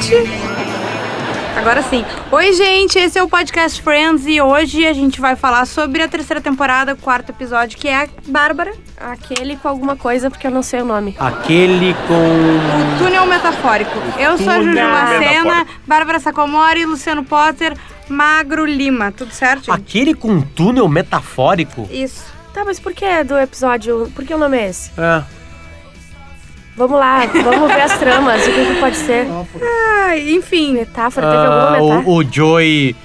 gente! Agora sim. Oi, gente, esse é o Podcast Friends e hoje a gente vai falar sobre a terceira temporada, o quarto episódio, que é a Bárbara, Aquele com alguma coisa, porque eu não sei o nome. Aquele com. o túnel metafórico. Eu sou a Juju Túnel metafórico. Bárbara Sacomori, Luciano Potter, Magro Lima. Tudo certo, gente? Aquele com túnel metafórico? Isso. Tá, mas por que do episódio? Por que o nome é esse? É. Vamos lá, vamos ver as tramas. O que, que pode ser? Ah, enfim. Metáfora? Teve alguma Ah, metáfora? o, o Joey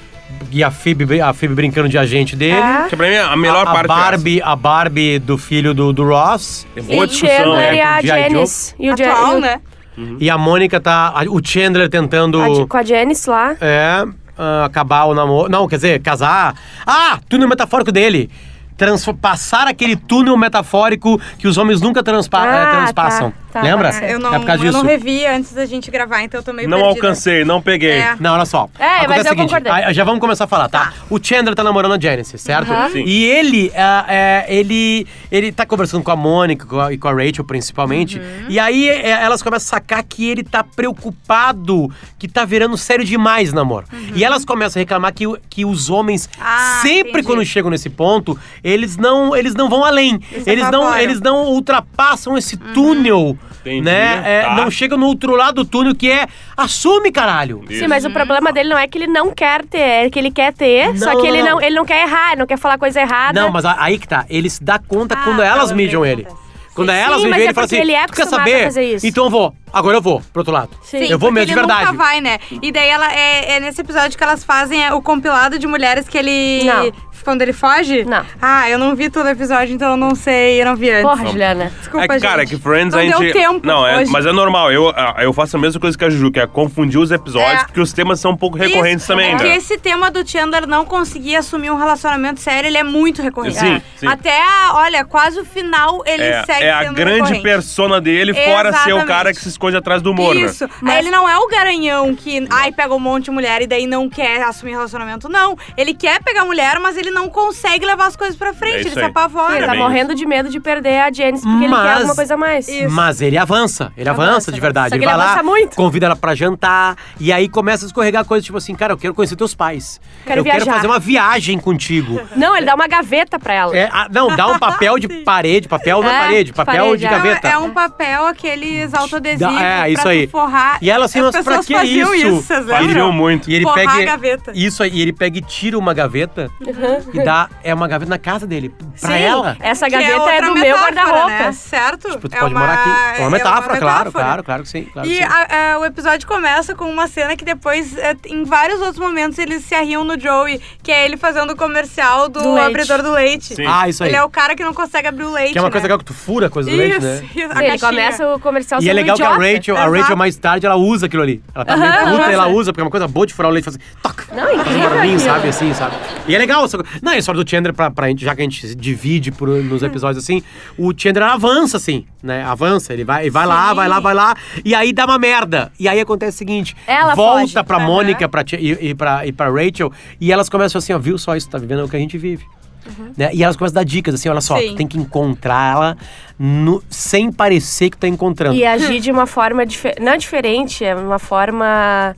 e a Phoebe, a Phoebe brincando de agente dele. É. Que pra mim é a melhor a, a parte Barbie, a Barbie do filho do, do Ross. é. E Boa o discussão, Chandler e né? a. Janice. E o Atual, e o- né? E a Mônica tá. a- O Chandler tentando. a com a Janice lá. É. ah, acabar o namoro. Não, quer dizer, casar. Ah! Túnel metafórico dele. Passar aquele túnel metafórico que os homens nunca transpa Ah, eh, transpassam. tá, tá, Lembra? Eu não, é por causa eu disso. não revi antes da gente gravar, então eu tô meio Não perdida. alcancei, não peguei. É. Não, olha só. É, mas Acontece eu o seguinte, concordei. já vamos começar a falar, tá? O Chandler tá namorando a Janice, certo? Aham. Sim. E ele, ah, é, ele, ele tá conversando com a Mônica com a- e com a Rachel, principalmente. Uhum. E aí é, elas começam a sacar que ele tá preocupado, que tá virando sério demais o namoro. E elas começam a reclamar que, o- que os homens, Uhum. Ah, sempre entendi. quando chegam nesse ponto, eles não, eles não vão além. Eles Eles não, evaporam. eles não ultrapassam esse túnel. Entendi, Né? É, tá. Não chegam no outro lado do túnel que é assume, caralho. Isso. Sim, mas o problema dele não é que ele não quer ter, é que ele quer ter, só Não, que ele não. não, ele não quer errar, ele não quer falar coisa errada. Não, mas aí que tá. Ele se dá conta Ah, quando tá, elas mijam que ele. acontece. Quando Sim, elas mas mijam é ele, fala assim: ele é tu quer saber? fazer isso." Então eu vou. Agora eu vou pro outro lado. Sim, eu vou mesmo, de porque ele verdade. nunca vai, né? E daí ela é, é nesse episódio que elas fazem é, o compilado de mulheres que ele. Não. Quando ele foge? Não. Ah, eu não vi todo o episódio, então eu não sei, eu não vi antes. Porra, Juliana. Desculpa, É que, cara, é gente. que Friends não a gente. deu tempo não, é, hoje. mas é normal. Eu, ah, eu faço a mesma coisa que a Juju, que é confundir os episódios, É. porque os temas são um pouco recorrentes Isso, também, é né? esse tema do Chandler não conseguir assumir um relacionamento sério, ele é muito recorrente. Sim, sim. Até, a- olha, quase o final ele É, segue é a grande recorrente. persona dele, fora ser o Exatamente. cara que se esconde atrás do humor, Isso. né? Aí ele não é o garanhão que, ai, pega um monte de mulher e daí não quer assumir relacionamento. Não. Ele quer pegar mulher, mas ele não consegue levar as coisas pra frente. É isso ele se aí. apavora. Ele É tá morrendo de medo de perder a Janice porque ele Mas- quer alguma coisa a mais. Isso. Mas ele avança, ele avança, Avança, de né? verdade. Só ele que vai ele lá, avança muito. convida ela pra jantar, e aí começa a escorregar coisas tipo assim, cara, eu quero conhecer teus pais. Quero eu quero viajar. fazer uma viagem contigo. Não, ele dá uma gaveta pra ela. É, ah, não, dá um papel de parede, papel na É, parede, papel parede, de é. Não, gaveta. é um papel, aqueles autoadesivos Dá- é, isso pra aí. tu forrar. E ela assim, As mas pra pessoas que faziam isso? isso, vocês lembram? Muito. E ele Forrar pega a gaveta. isso aí, e ele pega e tira uma gaveta e dá é uma gaveta na casa dele pra Sim. ela. Essa Que é gaveta é, outra do meu metáfora, guarda-roupa. Né? Certo? Tipo, tu é pode uma, morar aqui. É uma metáfora, claro, metáfora. claro, claro que sim. Claro que E sim. a- a- o episódio começa com uma cena que depois, é, em vários outros momentos, eles se arriam no Joey, que é ele fazendo o comercial do, Do abridor do leite. Sim. Ah, isso aí. Ele é o cara que não consegue abrir o leite. Que é uma né? coisa legal que tu fura a coisa do Isso, leite, né? isso, a ele começa o comercial E é legal que a idiota. Rachel, a. Rachel mais tarde, ela usa aquilo ali. Ela tá meio Aham, puta e ela usa. porque é uma coisa boa de furar o leite, faz assim, toca. Não, Faz um barulhinho, sabe, assim, sabe? E é legal. Não, a história do Chandler, pra, pra gente, já que a gente divide por, nos episódios assim, o Chandler avança, assim, né? Avança, ele vai, ele vai lá, vai lá, vai lá, e aí dá uma merda. E aí acontece o seguinte, Ela volta foge. pra. Mônica pra, e, e, pra, e pra Rachel, e elas começam assim, ó, viu só isso, tá vivendo é o que a gente vive. Né? E elas começam a dar dicas, assim, olha só, Sim. tu tem que no- sem parecer que tá encontrando. E agir de uma forma diferente. Não diferente, é uma forma.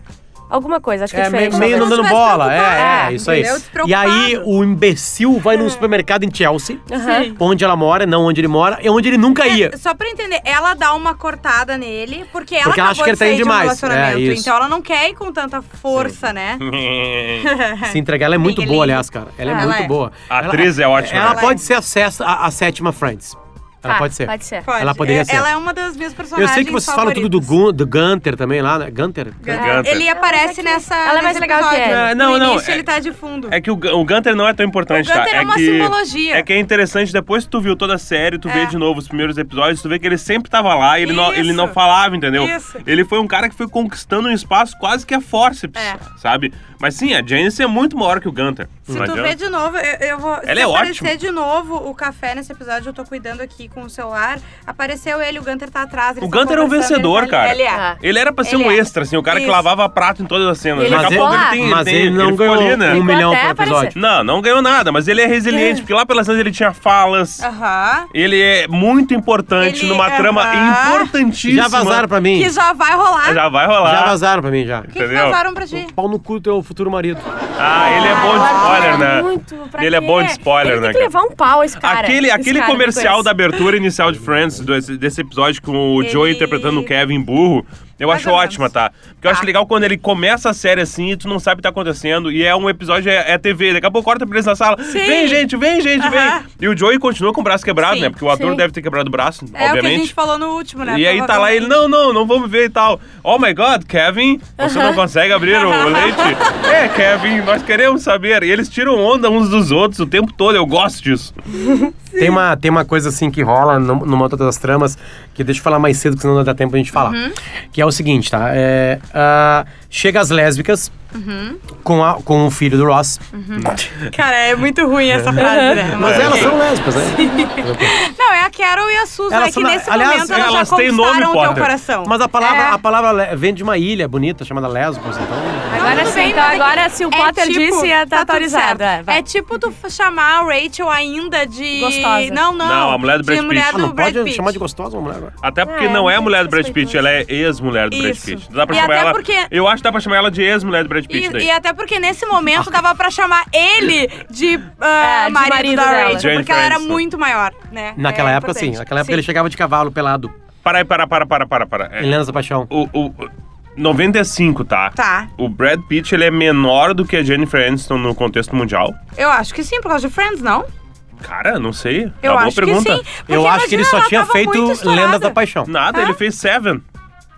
Alguma coisa, acho que é, É, meio, diferente. meio não dando bola, é, preocupado, é, isso aí. E aí o imbecil vai num supermercado em Chelsea, Aham. onde ela mora, não onde ele mora, e onde ele nunca ia. É, só pra entender, ela dá uma cortada nele, porque ela Porque ela acha que ele tá indo de um demais. relacionamento. É, isso. então ela não quer ir com tanta força, né? Se entregar, ela é muito Liga, boa, aliás, cara. Ela é Ela muito é. boa. A Ela- atriz é ótima, Ela né? pode ser a, sexta- a, a sétima Friends. Ela Tá, pode ser. Pode ser. Pode. Ela poderia É- ser. Ela é uma das minhas Eu personagens sei que vocês falam tudo do. Gun, do Gunter também lá, né? Gunter? Gunter. Ele aparece nessa. Ela é mais legal que episódio. ele. É, não, no não, início é- ele tá de fundo. É que o, o Gunter não é tão importante, O tá? Gunter é uma que, simbologia. É que é interessante, depois que tu viu toda a série, tu vê É. de novo os primeiros episódios, tu vê que ele sempre tava lá e ele, não, ele não falava, entendeu? Isso. Ele foi um cara que foi conquistando um espaço quase que a forceps, É. sabe? Mas sim, a Janice é muito maior que o Gunter. Se tu vê de novo, eu, eu vou. Ela se é aparecer ótima. de novo o café nesse episódio, eu tô cuidando aqui com o celular, apareceu ele, o Gunter tá atrás. O Gunter é um vencedor, ele- cara. Ele é. Ah. Ele era pra ser Ele um é. extra, assim, o cara que Isso. lavava prato em todas as cenas. Ele Daqui a ficou pouco ele tem. Mas tem- ele não ganhou ali, né? um milhão por aparecer. episódio. Não, não ganhou nada, mas ele é resiliente, porque lá pelas cenas ele tinha falas. Aham. Ele é muito importante Ele- numa trama importantíssima. Já vazaram pra mim. Que já vai rolar. Já vai rolar. Já vazaram pra mim, já. O que, que entendeu? vazaram pra ti? Pau no cu do teu futuro marido. Ah, ele é bom de spoiler, né? Muito, pra Ele é bom de spoiler, ele né, Tem que levar um pau esse cara. aquele comercial da abertura inicial de Friends, desse, episódio com o Joey interpretando o Kevin burro, eu Mais acho ótima, tá? Porque eu acho Tá. legal quando ele começa a série assim e tu não sabe o que tá acontecendo. E é um episódio, é, é TV. Daqui a pouco corta pra eles na sala. Sim. Vem, gente, vem, gente, Aham. vem. E o Joey continua com o braço quebrado, Sim, né? Porque o ator sim. deve ter quebrado o braço, É o que a obviamente. gente falou no último, né? E aí tá lá ele, não, não, não vamos ver e tal. Oh my god, Kevin, você não consegue abrir o leite? é, Kevin, nós queremos saber. E eles tiram onda uns dos outros o tempo todo, eu gosto disso. Tem uma, tem uma coisa assim que rola num- numa outra das tramas, que deixa eu falar mais cedo, porque senão não dá tempo a gente falar. Uhum. Que é o seguinte, tá? É, ah, chega as lésbicas Uhum. com, a- com o filho do Ross. Cara, é muito ruim essa frase, né? Mas É. elas são lésbicas, né? É a Carol e a Susan. Elas é que são- nesse aliás, momento elas, elas já têm nome, conquistaram o teu Potter. coração. Mas a palavra, É. a palavra vem de uma ilha bonita chamada Lesbos, então. Agora Tudo sim, bem, então mas é que agora se o Potter tipo, disse, tá, tudo autorizado. É, vai. É tipo tu f- chamar a Rachel ainda de... Gostosa. Não, não. Não, a mulher do de Brad Pitt. mulher Ah, do não Brad pode Pitt. chamar de gostosa uma mulher agora. Até porque É, não é a mulher do Brad Pitt, ela é ex-mulher do Brad Isso. Pitt. Dá pra E chamar até ela. porque- Eu acho que dá pra chamar ela de ex-mulher do Brad Pitt. E, daí. e até porque nesse momento dava pra chamar ele de, ah, É, de marido, marido da dela. Rachel, Jane porque ela era muito maior, né? Naquela É época, sim. importante. Naquela época Sim. ele chegava de cavalo pelado. Para aí, para, para, para, para, para. É, Em Lendas da Paixão. o, o, 95, tá? Tá. O Brad Pitt, ele é menor do que a Jennifer Aniston no contexto mundial? Eu acho que sim, por causa de Friends, não? Cara, não sei. Eu é uma acho boa pergunta. que sim. Porque Eu acho que ele só tinha feito. Lendas da Paixão. Nada, Hã? ele fez Seven.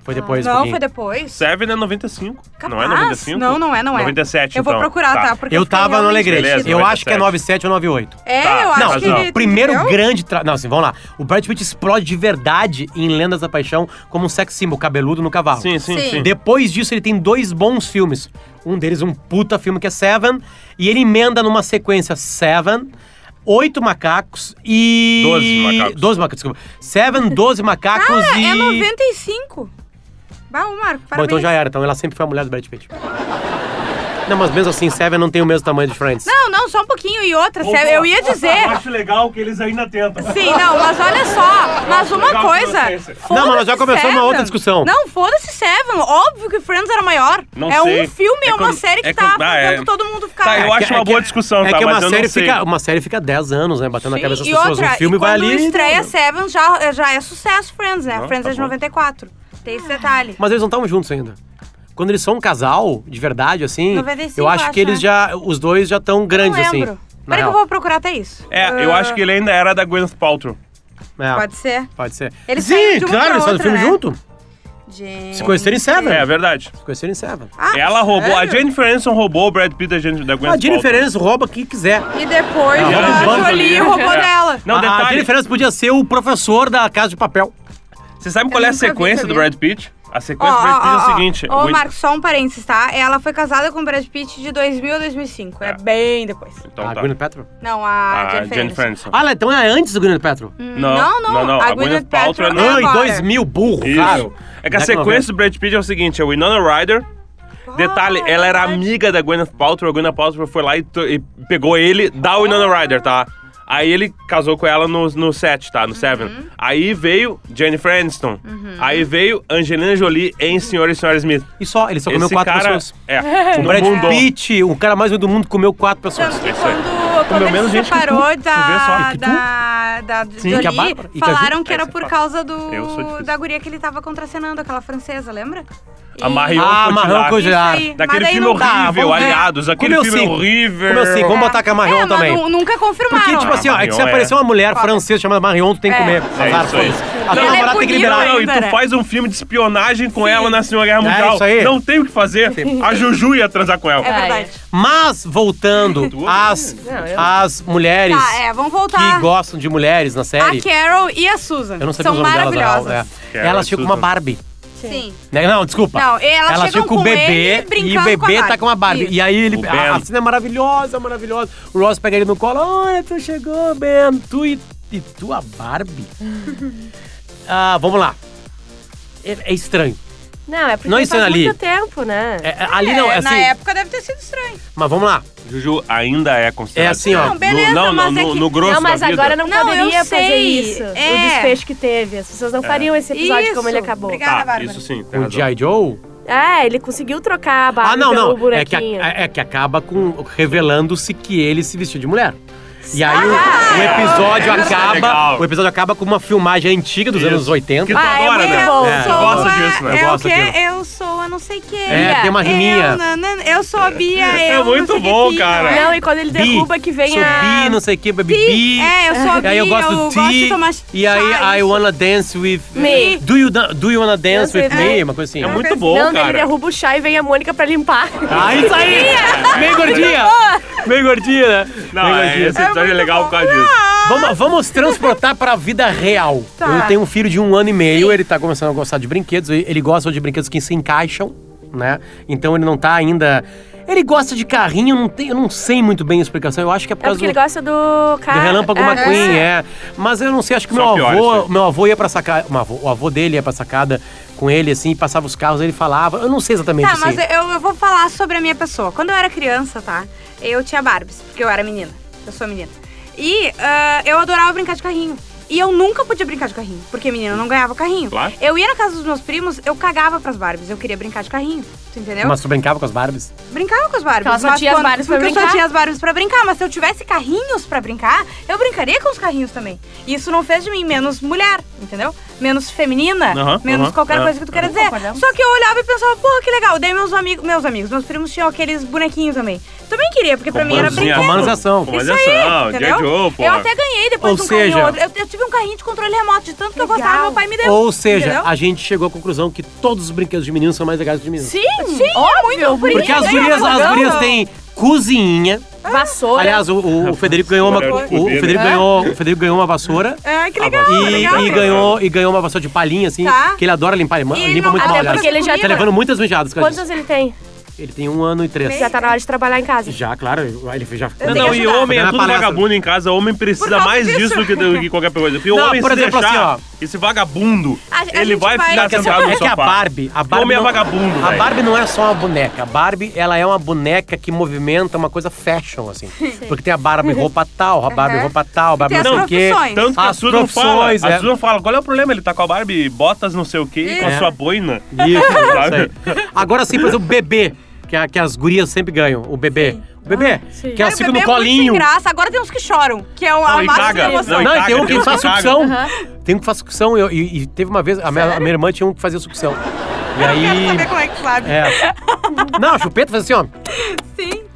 Foi depois um Não, pouquinho. foi depois. Seven é 95. Não é Capaz? 95? Não, não é, não é. 97, Eu vou então. procurar, tá? Porque Eu tava no Alegrete. Beleza, Eu acho que é 97. 97 ou 98. É, Tá, eu acho Não, que razão. ele... o primeiro entendeu? grande. Tra... Não, assim, vamos lá. O Brad Pitt explode de verdade em Lendas da Paixão como um sex symbol, cabeludo no cavalo. Sim, sim, Sim. sim. Depois disso, ele tem dois bons filmes. Um deles, um puta filme que é Seven. E ele emenda numa sequência Seven, Oito Macacos e. Doze Macacos. Doze Macacos, desculpa. Seven, Doze Macacos Cara, e. é 95. Bah, ô Marco, Bom, parabéns. então já era. Então ela sempre foi a mulher do Brad Pitt. Não, mas mesmo assim, Seven não tem o mesmo tamanho de Friends. Não, não, só um pouquinho. E outra, Opa, eu ia dizer... Eu acho legal que eles ainda tentam. Sim, não, mas olha só. Mas uma Legal coisa. Não, mas nós já começamos uma outra discussão. Não, foda-se Seven. Óbvio que Friends era maior. Não é sei. um filme, é, É uma quando- série que é tá quando- ah, é. fazendo todo mundo ficar. Tá, eu É acho que- uma é boa discussão, é tá? que Mas uma eu não série sei. fica Uma série fica 10 anos, né? Batendo na Sim, cabeça das e pessoas. outra, um filme e vai quando ali. estreia não. Seven, já, já é sucesso Friends, né? Não, Friends tá é de bom. 94. Tem esse detalhe. Mas eles não estavam juntos ainda. Quando eles são um casal, de verdade, assim, 95, eu acho acho, que eles né? já. Os dois já estão grandes, não assim. Peraí que eu vou procurar até isso. É, eu Ah, acho que ele ainda era da Gwyneth Paltrow. É, Pode ser. Pode ser. Eles Sim, de claro, pra eles fazem filme né? junto. Gente. Se conheceram em Seven. É, verdade. Se conheceram em Seven. Ah, Ela roubou, a sério? Jennifer Aniston roubou o Brad Pitt da, Jen- da Gwyneth A Jennifer Paltrow. Aniston rouba quem quiser. E depois Não, a banco Jolie roubou É. dela. Não, a, a detalhe, Jennifer Aniston podia ser o professor da Casa de Papel. Você sabe qual Eu é a nunca vi, sequência do? Brad Pitt? A sequência do Brad Pitt é o seguinte. Ô, o- Marcos, só um parênteses, tá? Ela foi casada com o Brad Pitt de 2000 a 2005. É, É. bem depois. Então a tá. Gwyneth Paltrow. Não, a, A Jennifer, Jennifer Aniston. Aniston. Ah, lá, então é antes do Gwyneth Paltrow. Não, não, não. não, não. A A Gwyneth Gwyneth Paltrow é é Ai, agora. 2000, burro, Isso. claro. É que a Década sequência do Brad Pitt é o seguinte, é Winona Ryder. Detalhe, ela era amiga da Gwyneth Paltrow, a Gwyneth Paltrow foi lá e, e pegou ele da Winona Ryder, tá? Aí ele casou com ela no, no set, tá? No Seven. Aí veio Jennifer Aniston. Aí veio Angelina Jolie em Senhor e Senhora Smith. E só, ele só comeu Esse quatro cara, pessoas. É, O Brad mundo. Pitt, o cara mais doido do mundo, comeu quatro pessoas. Tanto que quando, quando ele menos se gente que tu. separou só. da, que tu? da, da Sim, Jolie, que a Bárbara. E que a Ju. falaram que Aí era você por causa do, da guria que ele tava contracenando, aquela francesa, lembra? A Marion Ah, Marion Cotillard. Daquele Mas filme dá, horrível, ver. Aliados. Aquele filme sei? horrível. Como assim? Vamos botar com a Marion é, mas também. nu- nunca confirmaram. Porque, tipo assim, ó, é que se é. aparecer uma mulher francesa chamada Marion, tu tem que É. comer. É isso aí. A tua é namorada tem que liberar. Não, e tu faz um filme de espionagem com ela na Segunda Guerra É Mundial. isso aí. Não tem o que fazer. A Juju ia transar com ela. É verdade. Mas, voltando às, às mulheres Tá, é, vamos que gostam de mulheres na série, A Carol e a Susan. eu não sei São delas, maravilhosas. é. Elas ficam com uma. Barbie. Sim. Né? Não, desculpa. Não, elas chegam chegam com o bebê ele e o brincando com bebê tá com a Barbie. Isso. E aí ele. A, a cena é maravilhosa, maravilhosa. O Ross pega ele no colo. Olha, tu chegou, Ben. Tu e E tua Barbie? ah, vamos lá. É, é estranho. Não, é porque Não, faz é ali. muito tempo, né? É, é, ali não, é na assim. época deve ter sido estranho. Mas vamos lá. Juju ainda é considerado. É assim, ó. Não, beleza, no, não, mas no, é que- no grosso não, mas agora não, Não, poderia fazer isso. É. O desfecho que teve. As pessoas não fariam esse episódio Isso. como ele acabou. Obrigada. Tá, Bárbara. isso sim, O. G.I. Joe? É, ele conseguiu trocar a Barbie Ah, não, pelo não. É que, é que acaba com revelando-se que ele se vestiu de mulher. E aí o, o episódio é acaba. legal. o episódio acaba com uma filmagem antiga dos Isso. anos 80. Que tu Ah, é adora, muito né? bom. É. Tu Sou gosta a- disso, né? É o gosto quê? daquilo. Eu sou a não sei quem. É, tem uma riminha. Eu, nanana, eu sou a Bia, É eu muito não sei bom, que cara. Não, e quando ele derruba que vem Sou a... bi, não sei o que, baby Bi. bi. É, eu sou a E aí eu Bi, gosto do eu gosto de tomar E aí I isso. wanna dance with Me. Do you, da- do you wanna dance Eu with me? Uma coisa assim. É muito bom, não, ele cara. derruba o chá e vem a Mônica pra limpar. Ah, isso aí! Meio gordinha! Meio gordinha, né? Não, Meio é, gordinha. esse episódio é legal por causa disso. Vamos, vamos transportar para a vida real. Tá. Eu tenho um filho de um ano e meio, ele tá começando a gostar de brinquedos. Ele gosta de brinquedos que se encaixam, né? Então ele não tá ainda. Ele gosta de carrinho, não tem, eu não sei muito bem a explicação. Eu acho que é por É causa porque ele do, gosta do do. Relâmpago é, McQueen, é. Mas eu não sei, acho que Só meu pior isso avô, aí. meu avô ia pra sacada. meu avô- O avô dele ia pra sacada com ele, assim, passava os carros, ele falava. Eu não sei exatamente Tá, assim. mas eu, eu vou falar sobre a minha pessoa. Quando eu era criança, tá? Eu tinha Barbies, porque eu era menina. Eu sou menina. E ah, eu adorava brincar de carrinho. E eu nunca podia brincar de carrinho, porque menina não ganhava carrinho. Claro. Eu ia na casa dos meus primos, eu cagava pras Barbies. Eu queria brincar de carrinho. Tu entendeu? Mas tu brincava com as Barbies? Brincava com as Barbies. Ela só tinha as Barbies pra porque eu brincar? só tinha as Barbies pra brincar. Mas se eu tivesse carrinhos pra brincar, eu brincaria com os carrinhos também. E isso não fez de mim menos mulher, entendeu? Menos feminina, menos qualquer é, coisa que tu queira dizer. Concordamos. Só que eu olhava e pensava, porra, que legal. Daí meus amigos, meus amigos, meus primos tinham aqueles bonequinhos também. Também queria, porque pra mim era brinquedo. Aí, G.I. entendeu? Joe. Eu até ganhei depois Ou de um carrinho seja- ou outro. Eu, eu tive um carrinho de controle remoto, de tanto que eu Legal. gostava, meu pai me deu. Ou seja, entendeu? a gente chegou à conclusão que todos os brinquedos de meninos são mais legais que de meninos. Sim, Sim, é óbvio. muito Porque as Ninguém gurias, as gurias têm cozinhinha. Vassoura. Aliás, o, o- o Federico ganhou uma, o, o Federico né? ganhou, o Federico ganhou uma vassoura. É, que legal, E, legal. e ganhou, e ganhou uma vassoura de palhinha, assim, Tá. que ele adora limpar. Ele ma- limpa muito até mal, porque aliás. ele já Tá levando muitas mijadas com anos ele tem? Ele tem um ano e três. Já tá na hora de trabalhar em casa. Já, claro, ele já. Não, não, e ajudar. homem é tudo palestra. vagabundo em casa. Homem precisa mais disso. disso do que, do que qualquer coisa. Porque o Não, homem, por se exemplo, deixar, assim, esse vagabundo, A- a ele vai vai- ficar Porque, assim, sentado no é que a sofá. Barbie, a Barbie homem é não- vagabundo, A. Barbie não é só uma boneca. A Barbie, ela é uma boneca que movimenta uma coisa fashion, assim. Porque tem a Barbie roupa tal, a Barbie Aham. roupa tal, a Barbie tem não sei o quê. profissões. Tanto que a As fala, a é. Susan fala, qual é o problema? Ele tá com a Barbie botas não sei o quê com É. a sua boina. Isso. Agora sim, por exemplo, o bebê, que, a- que as gurias sempre ganham. O bebê. O bebê, sim. que elas ficam no é muito colinho. sem graça. Agora tem uns que choram, que é o- a Não, e máxima emoção. Não, Não, e caga, tem um que tem faz sucção. Tem um que faz sucção. E, e- e teve uma vez, a minha, a minha irmã tinha um que fazia sucção. E Eu quero saber aí. como é que sabe. É. Não, a chupeta faz assim, ó.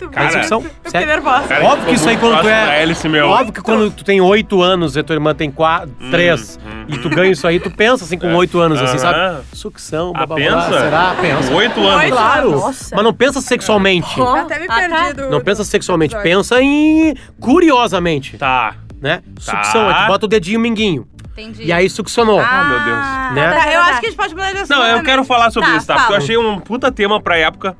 Sim, tu Cara, sucção. Eu fiquei nervosa. Cara, Óbvio que isso aí quando tu é. hélice, meu. Óbvio que quando tu tem oito anos e a tua irmã tem quatro, três, e tu ganha isso aí, tu pensa assim com oito anos, assim, sabe? Sucção, Ah, blá, pensa? blá. Será? Pensa. Oito anos. Claro. Nossa. Mas não pensa sexualmente. Eu até me Ah, tá. perdi do... Não pensa sexualmente, episódio. pensa em curiosamente, Tá. né? Sucção, aí tu bota o dedinho minguinho. Entendi. E aí succionou. Ah, meu Deus. Né? Tá, eu acho que a gente pode mudar de assunto Não, eu também. quero falar sobre Tá, isso, tá? Porque eu fala. achei um puta tema pra época.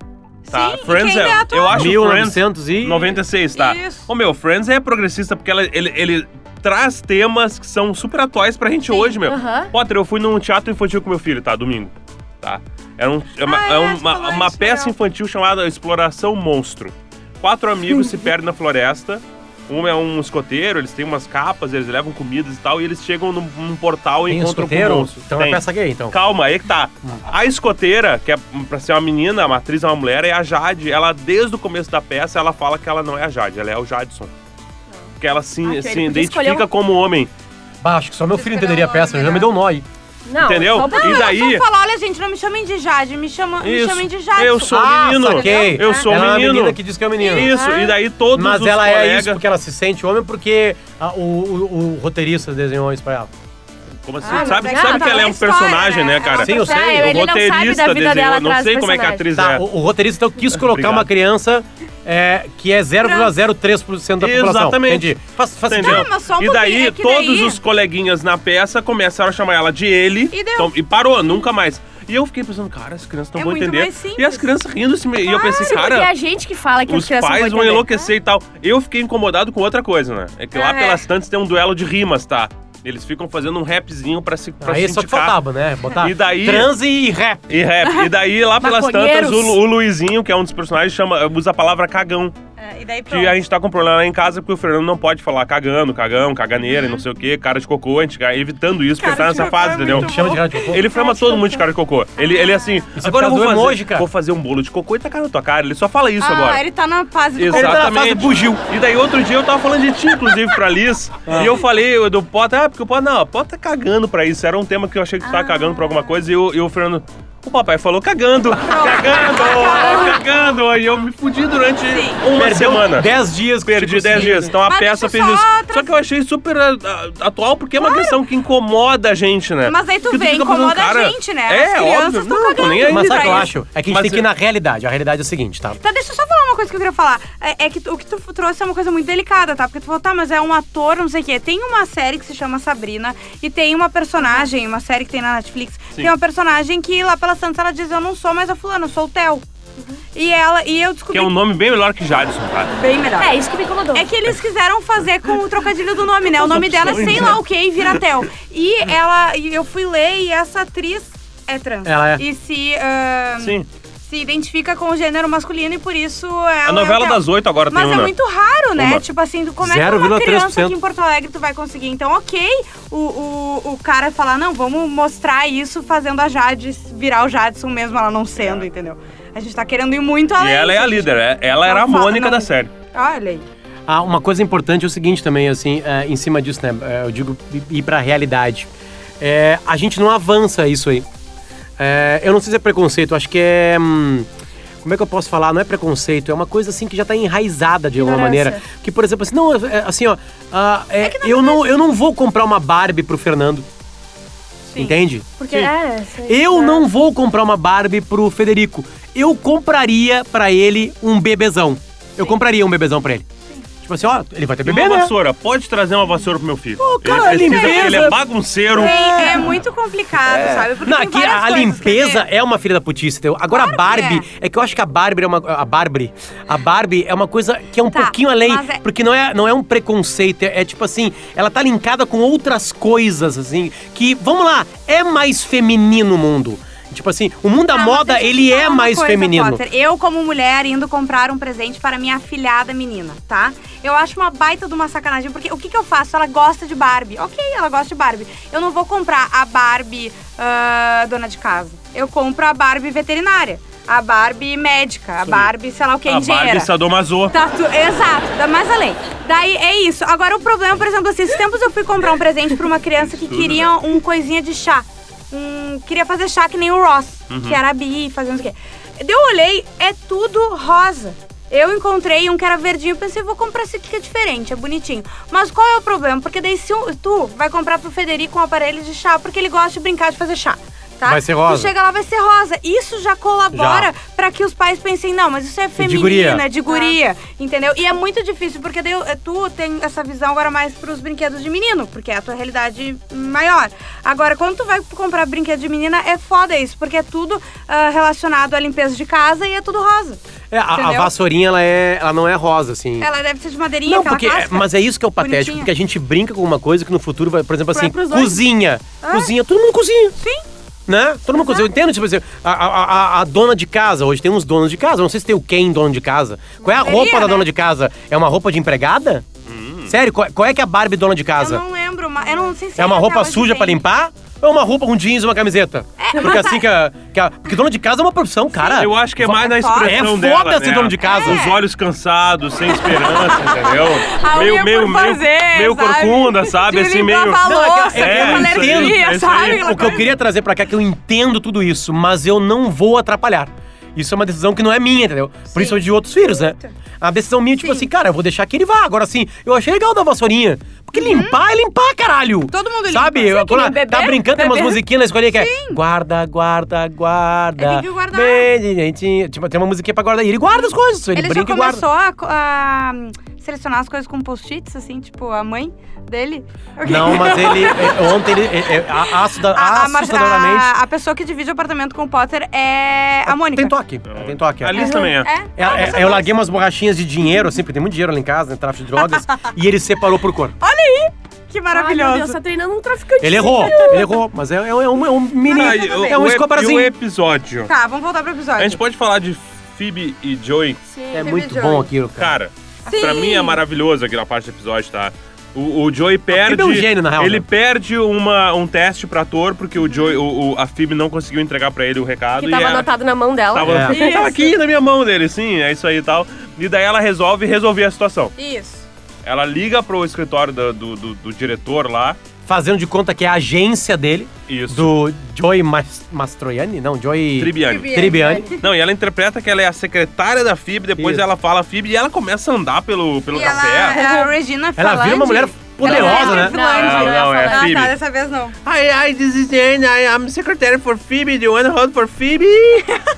Tá? Sim, Friends é é. atual. Eu acho Friends 1900 e... 96, tá? Isso. Ô meu, Friends é progressista porque ela- ele, ele traz temas que são super atuais pra gente hoje, meu. Aham. Potter, eu fui num teatro infantil com meu filho, tá? Domingo. Tá? Era um- é uma, Ah, é é, uma, uma peça legal. infantil chamada Exploração Monstro. Quatro amigos se perdem na floresta. Um é um escoteiro, eles têm umas capas, eles levam comidas e tal, e eles chegam num, num portal e Tem encontram com escoteiro? monstros. Então é Tem. peça gay, então. Calma, aí que tá. A escoteira, que é pra ser uma menina, a matriz é uma mulher, é a Jade. Ela, desde o começo da peça, ela fala que ela não é a Jade, ela é o Jadson. Porque ela se, Ah, se identifica um- como homem, Bah, acho que só meu filho entenderia a um peça, já me deu um nó aí. Não, entendeu? só pouquinho. E daí... Eu só falo, olha, gente, não me chamem de Jade, me, chama, me Isso. chamem de Jade. Eu sou ah, menino. saquei. Eu sou ela é uma menino. menina que diz que é um menino. Isso, e daí todos Mas os ela é colegas... isso porque ela se sente homem porque ah, o, o- o roteirista desenhou isso pra ela. Como assim? Ah, sabe é que sabe ela que ela é um história, personagem, né? né, cara? Sim, eu sei. É, o não sabe roteirista da vida desenhou, dela não sei como é que a atriz Tá, é. o, o roteirista então quis colocar Obrigado. uma criança é, que é 0,03% da população. Exatamente. Entendi. Faz, faz Entendeu? sentido. mas só um e daí, é todos daí- os coleguinhas na peça começaram a chamar ela de ele. E deu. Então, e parou, nunca mais. E eu fiquei pensando, cara, as crianças não É vão muito entender. E as crianças rindo-se. E eu pensei, Porque cara. é a gente que fala que as Os crianças pais não vão entender. enlouquecer e tal. Eu fiquei incomodado com outra coisa, né? É que lá Ah, é. pelas tantas tem um duelo de rimas, tá? Eles ficam fazendo um rapzinho pra se pra Aí se só que indicar. faltava, né? Botar E daí- transe e rap. E rap. E daí, lá pelas tantas, Maconheiros. o, Lu- o Luizinho, que é um dos personagens, chama, usa a palavra cagão. É, e daí Que pronto. a gente tá com problema lá em casa porque o Fernando não pode falar cagando, cagão, caganeira e não sei o quê, cara de cocô. A gente tá evitando isso porque Cara tá de nessa cocô fase, é entendeu? Chama de cara de cocô. Ele chama todo mundo de cara de cocô. Ele, ele assim, Isso é agora eu vou fazer, emoji, cara. vou fazer um bolo de cocô e tacar na tua cara. Ele só fala isso ah, agora. ele tá na fase do Ele tá na Exatamente. fase bugio. E daí outro dia eu tava falando de ti, inclusive, pra Liz. E eu falei eu- do Potter, ah, porque o Potter, não, o Potter tá cagando pra isso. Era um tema que eu achei que tu tava cagando pra alguma coisa. E, o- e o Fernando, o papai falou cagando, cagando, cagando. E eu me fudi durante uma Perdeu semana. 10 dias. Perdi tipo, 10 assim, dias. Então a Mas peça fez eu isso. só tra- Só que eu achei super ah, ah, atual, porque é uma questão que incomoda a gente, né? Mas aí tu Porque vê, pensando, incomoda a cara, gente, né? É, As crianças óbvio. Não, tô cagando nem aí Mas sabe o que eu isso. acho? É que a gente Mas tem que ir eu- na realidade. A realidade é o seguinte, tá? Tá, deixa eu só falar uma coisa que eu queria falar. É, é que o que tu trouxe é uma coisa muito delicada, tá? Porque tu falou, tá, mas é um ator, não sei o quê. Tem uma série que se chama Sabrina e tem uma personagem, uma série que tem na Netflix, Sim. tem uma personagem que lá pelas tantas ela diz, eu não sou mais a fulana, eu sou o Theo. E ela, e eu Que descobri é um nome bem melhor que Jadson, tá? bem melhor. É, isso que me incomodou. É que eles quiseram fazer com o trocadilho do nome, né? O nome dela é sei lá o que e vira Tel. E ela, e eu fui ler e essa atriz é trans. Ela é. E se, ahn, Sim. Se identifica com o gênero masculino e por isso ela A novela é das oito agora Mas tem é uma. muito raro, né? Uma. Tipo assim, como é que uma 0,3%. criança aqui em Porto Alegre tu vai conseguir? Então, ok, o, o, o cara falar, não, vamos mostrar isso fazendo a Jade virar o Jadson mesmo ela não sendo, entendeu? A gente tá querendo ir muito É. E além. ela é a gente. líder, é- ela era a Não Mônica não. da série. Olha aí. Ah, uma coisa importante é o seguinte também, assim, é, em cima disso, né? é, eu digo ir pra realidade. É, a gente não avança isso aí. É, eu não sei se é preconceito, acho que é. hum, como é que eu posso falar? Não é preconceito, é uma coisa assim que já tá enraizada de alguma Ignorância. maneira. Que, por exemplo, assim, não, é, assim, ó. ah, é, eu, não, eu não vou comprar uma Barbie pro Fernando. Sim. Entende? Porque, é, sei, Eu né? não vou comprar uma Barbie pro Federico. Eu compraria pra ele um bebezão. Eu compraria um bebezão pra ele. Tipo assim, ó, ele vai ter E bebê, uma né? vassoura, pode trazer uma vassoura pro meu filho. Ô, cara, ele, ele- limpeza. ele é bagunceiro. É, é muito complicado, sabe? Porque Não, tem aqui várias a, a coisas, limpeza ver? é uma filha da putice, entendeu? Agora a Claro que Barbie, é. que eu acho que a Barbie é uma. A Barbie. A Barbie é uma coisa que é um Tá, pouquinho além. mas é- Porque não é, não é um preconceito, é, é tipo assim, ela tá linkada com outras coisas, assim, que, vamos lá, é mais feminino o mundo. Tipo assim, o mundo da Ah, moda, ele é mais coisa, feminino. Potter. Eu, como mulher, indo comprar um presente para minha afilhada menina, tá? Eu acho uma baita de uma sacanagem, porque o que, que eu faço? Ela gosta de Barbie. Ok, ela gosta de Barbie. Eu não vou comprar a Barbie ah, dona de casa. Eu compro a Barbie veterinária. A Barbie médica, a Barbie, sei lá o que, a engenheira. Barbie sadomaso. Tá tu- exato, dá mais além. Daí é isso. Agora o problema, por exemplo, assim, esses tempos eu fui comprar um presente pra uma criança que queria um coisinha de chá. Queria fazer chá que nem o Ross, que era bi, fazendo o quê. Daí Eu olhei, é tudo rosa. Eu encontrei um que era verdinho, pensei, vou comprar esse aqui que é diferente, é bonitinho. Mas qual é o problema? Porque daí se tu vai comprar pro Federico um aparelho de chá, porque ele gosta de brincar de fazer chá. Tá? Vai ser rosa. Tu chega lá, vai ser rosa. Isso já colabora pra que os pais pensem, não, mas isso é de feminina, guria. é de guria, entendeu? E é muito difícil, porque daí eh, tu tem essa visão agora mais pros brinquedos de menino, porque é a tua realidade maior. Agora, quando tu vai comprar brinquedo de menina, é foda isso, porque é tudo ah, relacionado à limpeza de casa e é tudo rosa. É, a, a vassourinha, ela, é, ela não é rosa, assim. Ela deve ser de madeirinha, Não, porque, clássica. mas é isso que é o patético, Bonitinha. porque a gente brinca com uma coisa que no futuro vai, por exemplo, assim, cozinha. Ah. Cozinha, todo mundo cozinha. Sim. Né? Todo mundo. Eu entendo, tipo assim, a, a, a- dona de casa, hoje tem uns donos de casa, não sei se tem o Ken dono de casa. Qual é a Deveria, roupa da né? dona de casa? É uma roupa de empregada? Sério, qual, qual é que é a Barbie dona de casa? Eu não lembro, mas eu não sei se É uma roupa hoje suja tem. pra limpar? É uma roupa com jeans e uma camiseta? É, porque assim que a, que a- Porque dona de casa é uma profissão, cara. Eu acho que é mais na É foda. expressão É dela, foda ser né? dono de casa. Os olhos cansados, sem esperança, entendeu? A meio, unha meio, por meio, fazer, meio sabe? corcunda, sabe? De Assim, meio. Não, é que- louça, é uma é isso aí. sabe? O que eu queria trazer pra cá é que eu entendo tudo isso, mas eu não vou atrapalhar. Isso é uma decisão que não é minha, entendeu? Por isso é de outros filhos, né? A decisão minha, tipo Sim. assim, cara, eu vou deixar que ele vá. Agora, assim, eu achei legal da vassourinha. Porque limpar é limpar, caralho. Uhum. Todo mundo limpa. Sabe? Eu, nem quando bebê, tá brincando, tem umas musiquinhas na escolinha que é guarda, guarda, guarda. É, tem que guardar. Bem direitinho. Tipo, tem uma musiquinha pra guardar. E ele guarda as coisas. Ele, Ele já brinca e guarda. começou a, a selecionar as coisas com post-its, assim, tipo, a mãe dele? Não, mas ele. é, ontem ele. é, é, a- assusta- A, assustadoramente. a, a pessoa que divide o apartamento com o Potter é a Mônica. Tem toque. Tem toque. é. A Liz também é. É? É, é, eu larguei umas borrachinhas de dinheiro, assim, porque tem muito dinheiro lá em casa, né? Tráfico de drogas. e ele separou por cor. Que Ai, meu maravilhoso. Deus, tá treinando um traficante. Ele errou, ele errou. Mas é, é, um- é um, é um mini. Ah, é um o ep- escobarzinho. E o episódio? Tá, vamos voltar pro episódio. A gente pode falar de Phoebe e Joey? Sim. É Phoebe muito bom aquilo, cara. Cara, Sim. pra mim é maravilhoso aquela parte do episódio, tá? O, o Joey perde. é um gênio, na real, Ele né? perde uma, um teste pra ator, porque o Joey, o, o- a Phoebe não conseguiu entregar pra ele o recado. Que e tava a- anotado na mão dela. Tava, É. tava aqui na minha mão dele, sim, é isso aí e tal. E daí ela resolve resolver a situação. Isso. Ela liga pro escritório do, do, do- do diretor lá. Fazendo de conta que é a agência dele, Isso. do Mas Mastroianni? Não, Joey Tribiani. Tribbiani. Não, e ela interpreta que ela é a secretária da Phoebe, depois Isso. ela fala a Phoebe e ela começa a andar pelo, pelo E ela, café. é a Regina Ela falante. vira uma mulher poderosa, Ela é né? vilã. Não, não, é Ah, Phoebe. tá, dessa vez não. Hi, hi, this is Jane. I, I'm secretary for Phoebe. Do you want to hold for Phoebe?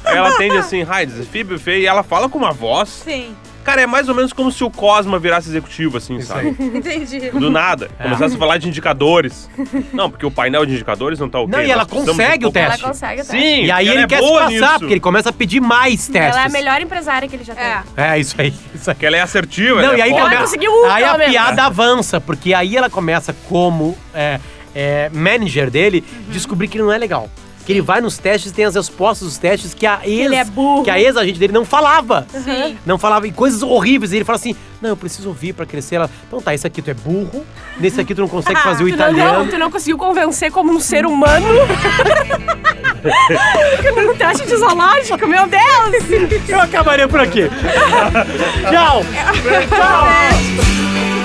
Aí ela atende assim, hi, this is Phoebe Faye. E ela fala com uma voz. Sim, Cara, é mais ou menos como se o Cosma virasse executivo, assim, Isso sabe? aí. entendi. Do nada. É. Começasse a falar de indicadores. Não, porque o painel de indicadores não tá ok. Não, e ela consegue um o pouco- Ela teste. consegue até. Sim, E aí ela ele é quer se passar, nisso. porque ele começa a pedir mais testes. Ela é a melhor empresária que ele já tem. É. É, isso aí. Isso aí. Que ela é assertiva. Não, ela e é aí. Ela conseguiu um, aí a menos. piada avança, porque aí ela começa como é, é, manager dele, Uhum. descobrir que ele não é legal. Que ele vai nos testes e tem as respostas dos testes que a ex, ele é burro. que a ex-agente dele não falava. Sim. Não falava e coisas horríveis. E ele fala assim: Não, eu preciso ouvir pra crescer. Ela, então tá, esse aqui tu é burro, nesse aqui tu não consegue fazer o italiano. não, tu não conseguiu convencer como um ser humano. no teste de zoológico, meu Deus! Eu acabaria por aqui. Tchau! É.